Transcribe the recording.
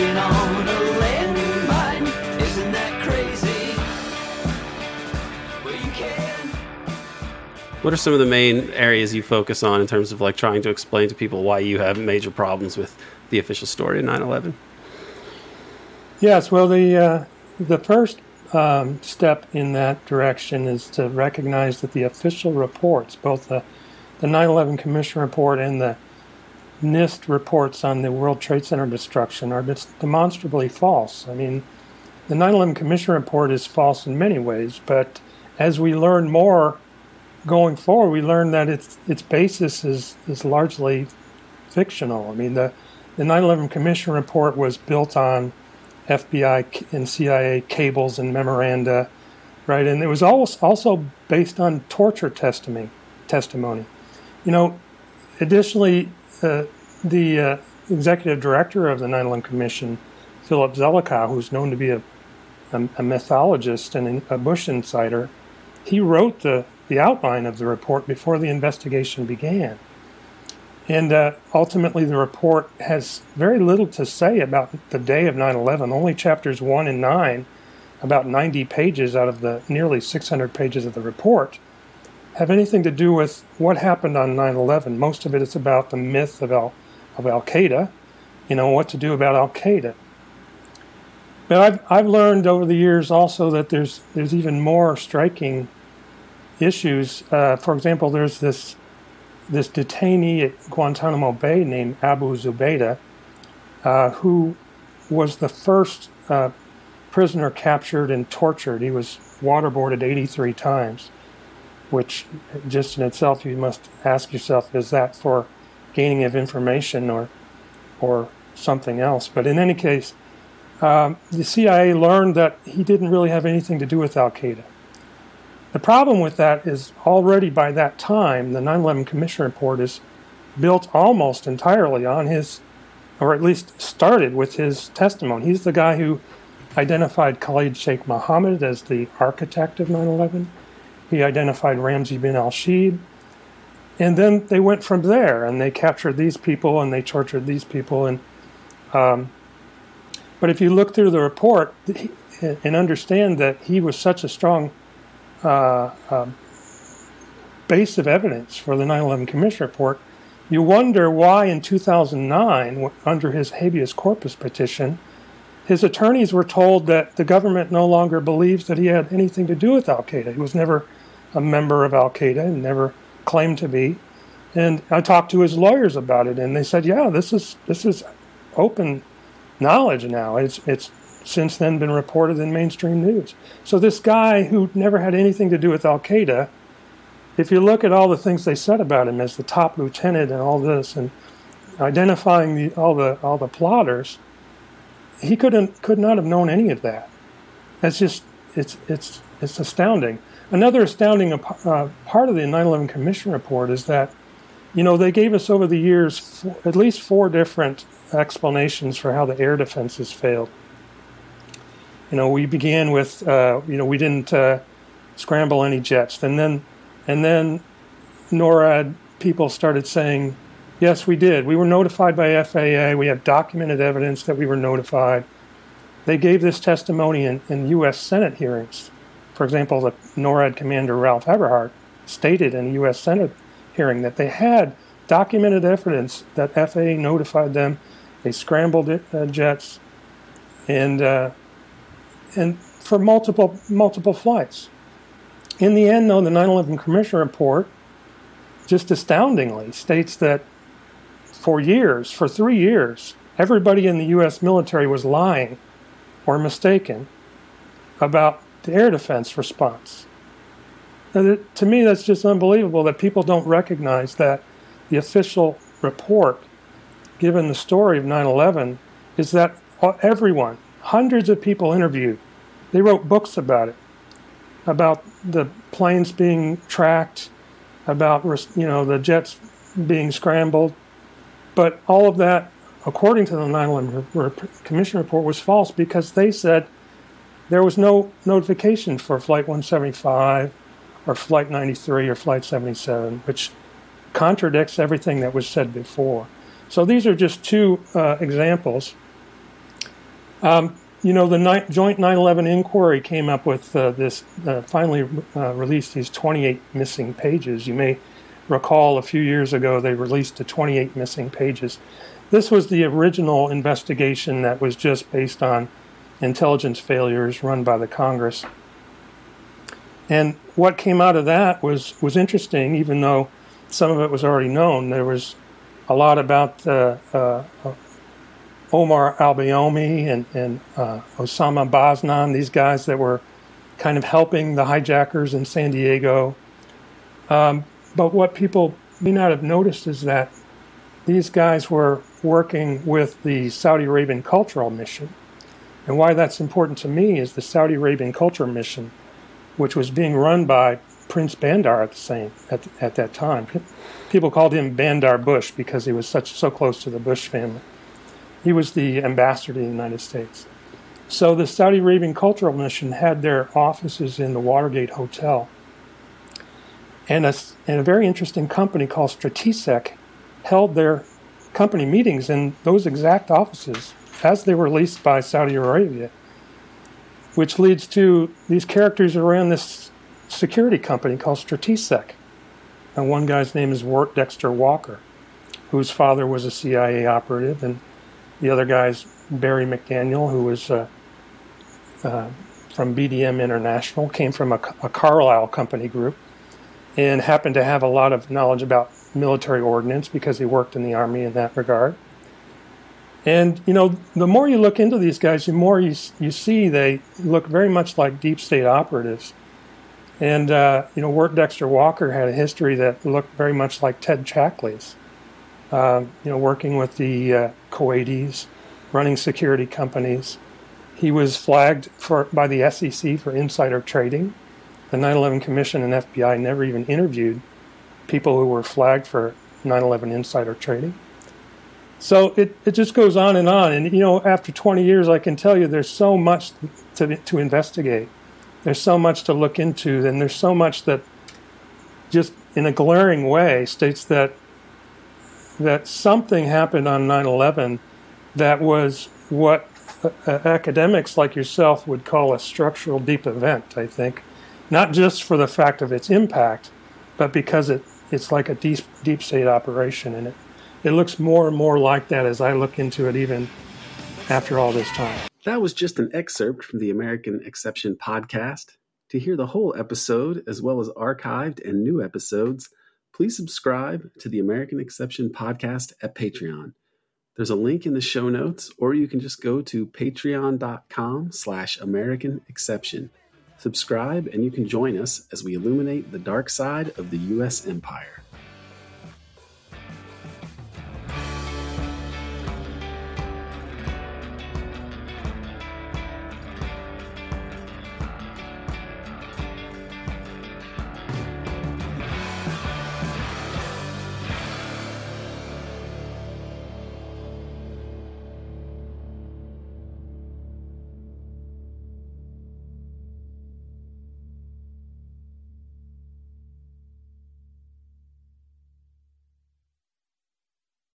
on a landmine. Isn't that crazy? Well, what are some of the main areas you focus on in terms of like trying to explain to people why you have major problems with the official story of 9/11? Yes, well, the uh, the first um, step in that direction is to recognize that the official reports, both the the 9/11 Commission report and the NIST reports on the World Trade Center destruction, are demonstrably false. I mean, the 9/11 Commission report is false in many ways, but as we learn more going forward, we learn that its its basis is is largely fictional. I mean, the the 9/11 Commission report was built on FBI and CIA cables and memoranda, right? And it was also based on torture testimony. Testimony, you know. Additionally, the uh, executive director of the 9/11 Commission, Philip Zelikow, who's known to be a, a, a mythologist and a Bush insider, he wrote the the outline of the report before the investigation began. And uh, ultimately, the report has very little to say about the day of 9 11. Only chapters 1 and 9, about 90 pages out of the nearly 600 pages of the report, have anything to do with what happened on 9 11. Most of it is about the myth of Al, of Al Qaeda, you know, what to do about Al Qaeda. But I've, I've learned over the years also that there's, there's even more striking issues. Uh, for example, there's this this detainee at Guantanamo Bay named Abu Zubaydah, uh, who was the first uh, prisoner captured and tortured. He was waterboarded 83 times, which just in itself you must ask yourself: is that for gaining of information or or something else? But in any case, um, the CIA learned that he didn't really have anything to do with Al Qaeda. The problem with that is already by that time, the 9 11 Commission report is built almost entirely on his, or at least started with his testimony. He's the guy who identified Khalid Sheikh Mohammed as the architect of 9 11. He identified Ramzi bin al Shibh. And then they went from there and they captured these people and they tortured these people. And um, But if you look through the report and understand that he was such a strong uh, um, base of evidence for the 9 11 Commission report, you wonder why in 2009, under his habeas corpus petition, his attorneys were told that the government no longer believes that he had anything to do with Al Qaeda. He was never a member of Al Qaeda and never claimed to be. And I talked to his lawyers about it, and they said, "Yeah, this is this is open knowledge now. It's it's since then been reported in mainstream news. So this guy who never had anything to do with Al Qaeda, if you look at all the things they said about him as the top lieutenant and all this, and identifying the, all the all the plotters, he couldn't could not have known any of that. That's just it's it's it's astounding. Another astounding uh, part of the 9/11 Commission report is that, you know, they gave us over the years four, at least four different explanations for how the air defenses failed you know, we began with, uh, you know, we didn't uh, scramble any jets, and then, and then, NORAD people started saying, yes, we did. We were notified by FAA. We have documented evidence that we were notified. They gave this testimony in, in U.S. Senate hearings. For example, the NORAD commander Ralph Eberhart stated in a U.S. Senate hearing that they had documented evidence that FAA notified them. They scrambled it, uh, jets, and uh, and for multiple multiple flights. In the end, though, the 9/11 Commission report just astoundingly states that for years, for three years, everybody in the U.S. military was lying or mistaken about the air defense response. to me, that's just unbelievable that people don't recognize that the official report, given the story of 9 11, is that everyone, hundreds of people interviewed, they wrote books about it, about the planes being tracked, about you know the jets being scrambled, but all of that, according to the 9/11 Commission report, was false because they said there was no notification for Flight 175 or Flight 93 or Flight 77, which contradicts everything that was said before. So these are just two uh, examples. Um, you know, the ni- joint 9/11 inquiry came up with uh, this. Uh, finally, uh, released these 28 missing pages. You may recall a few years ago they released the 28 missing pages. This was the original investigation that was just based on intelligence failures run by the Congress. And what came out of that was was interesting, even though some of it was already known. There was a lot about uh, uh, Omar al-Bayoumi and, and uh, Osama Basnan, these guys that were kind of helping the hijackers in San Diego. Um, but what people may not have noticed is that these guys were working with the Saudi Arabian Cultural Mission. And why that's important to me is the Saudi Arabian Cultural Mission, which was being run by Prince Bandar at the same at, at that time. People called him Bandar Bush because he was such so close to the Bush family. He was the ambassador to the United States. So the Saudi Arabian Cultural Mission had their offices in the Watergate Hotel. And a, and a very interesting company called Stratesec held their company meetings in those exact offices as they were leased by Saudi Arabia, which leads to these characters around this security company called Stratesec. And one guy's name is Wirt Dexter Walker, whose father was a CIA operative, and the other guy's Barry McDaniel, who was uh, uh, from BDM International, came from a, a Carlyle company group, and happened to have a lot of knowledge about military ordnance because he worked in the army in that regard. And you know, the more you look into these guys, the more you you see they look very much like deep state operatives. And uh, you know, Wirt Dexter Walker had a history that looked very much like Ted Shackley's. Uh, you know, working with the uh, Kuwaitis, running security companies. He was flagged for by the SEC for insider trading. The 9/11 Commission and FBI never even interviewed people who were flagged for 9/11 insider trading. So it, it just goes on and on. And you know, after 20 years, I can tell you there's so much to to investigate. There's so much to look into, and there's so much that just in a glaring way states that that something happened on 9/11 that was what uh, academics like yourself would call a structural deep event. I think, not just for the fact of its impact, but because it it's like a deep deep state operation, and it it looks more and more like that as I look into it, even after all this time. That was just an excerpt from the American Exception podcast. To hear the whole episode, as well as archived and new episodes, please subscribe to the American Exception podcast at Patreon. There's a link in the show notes, or you can just go to patreon.com slash American Exception. Subscribe and you can join us as we illuminate the dark side of the U.S. empire.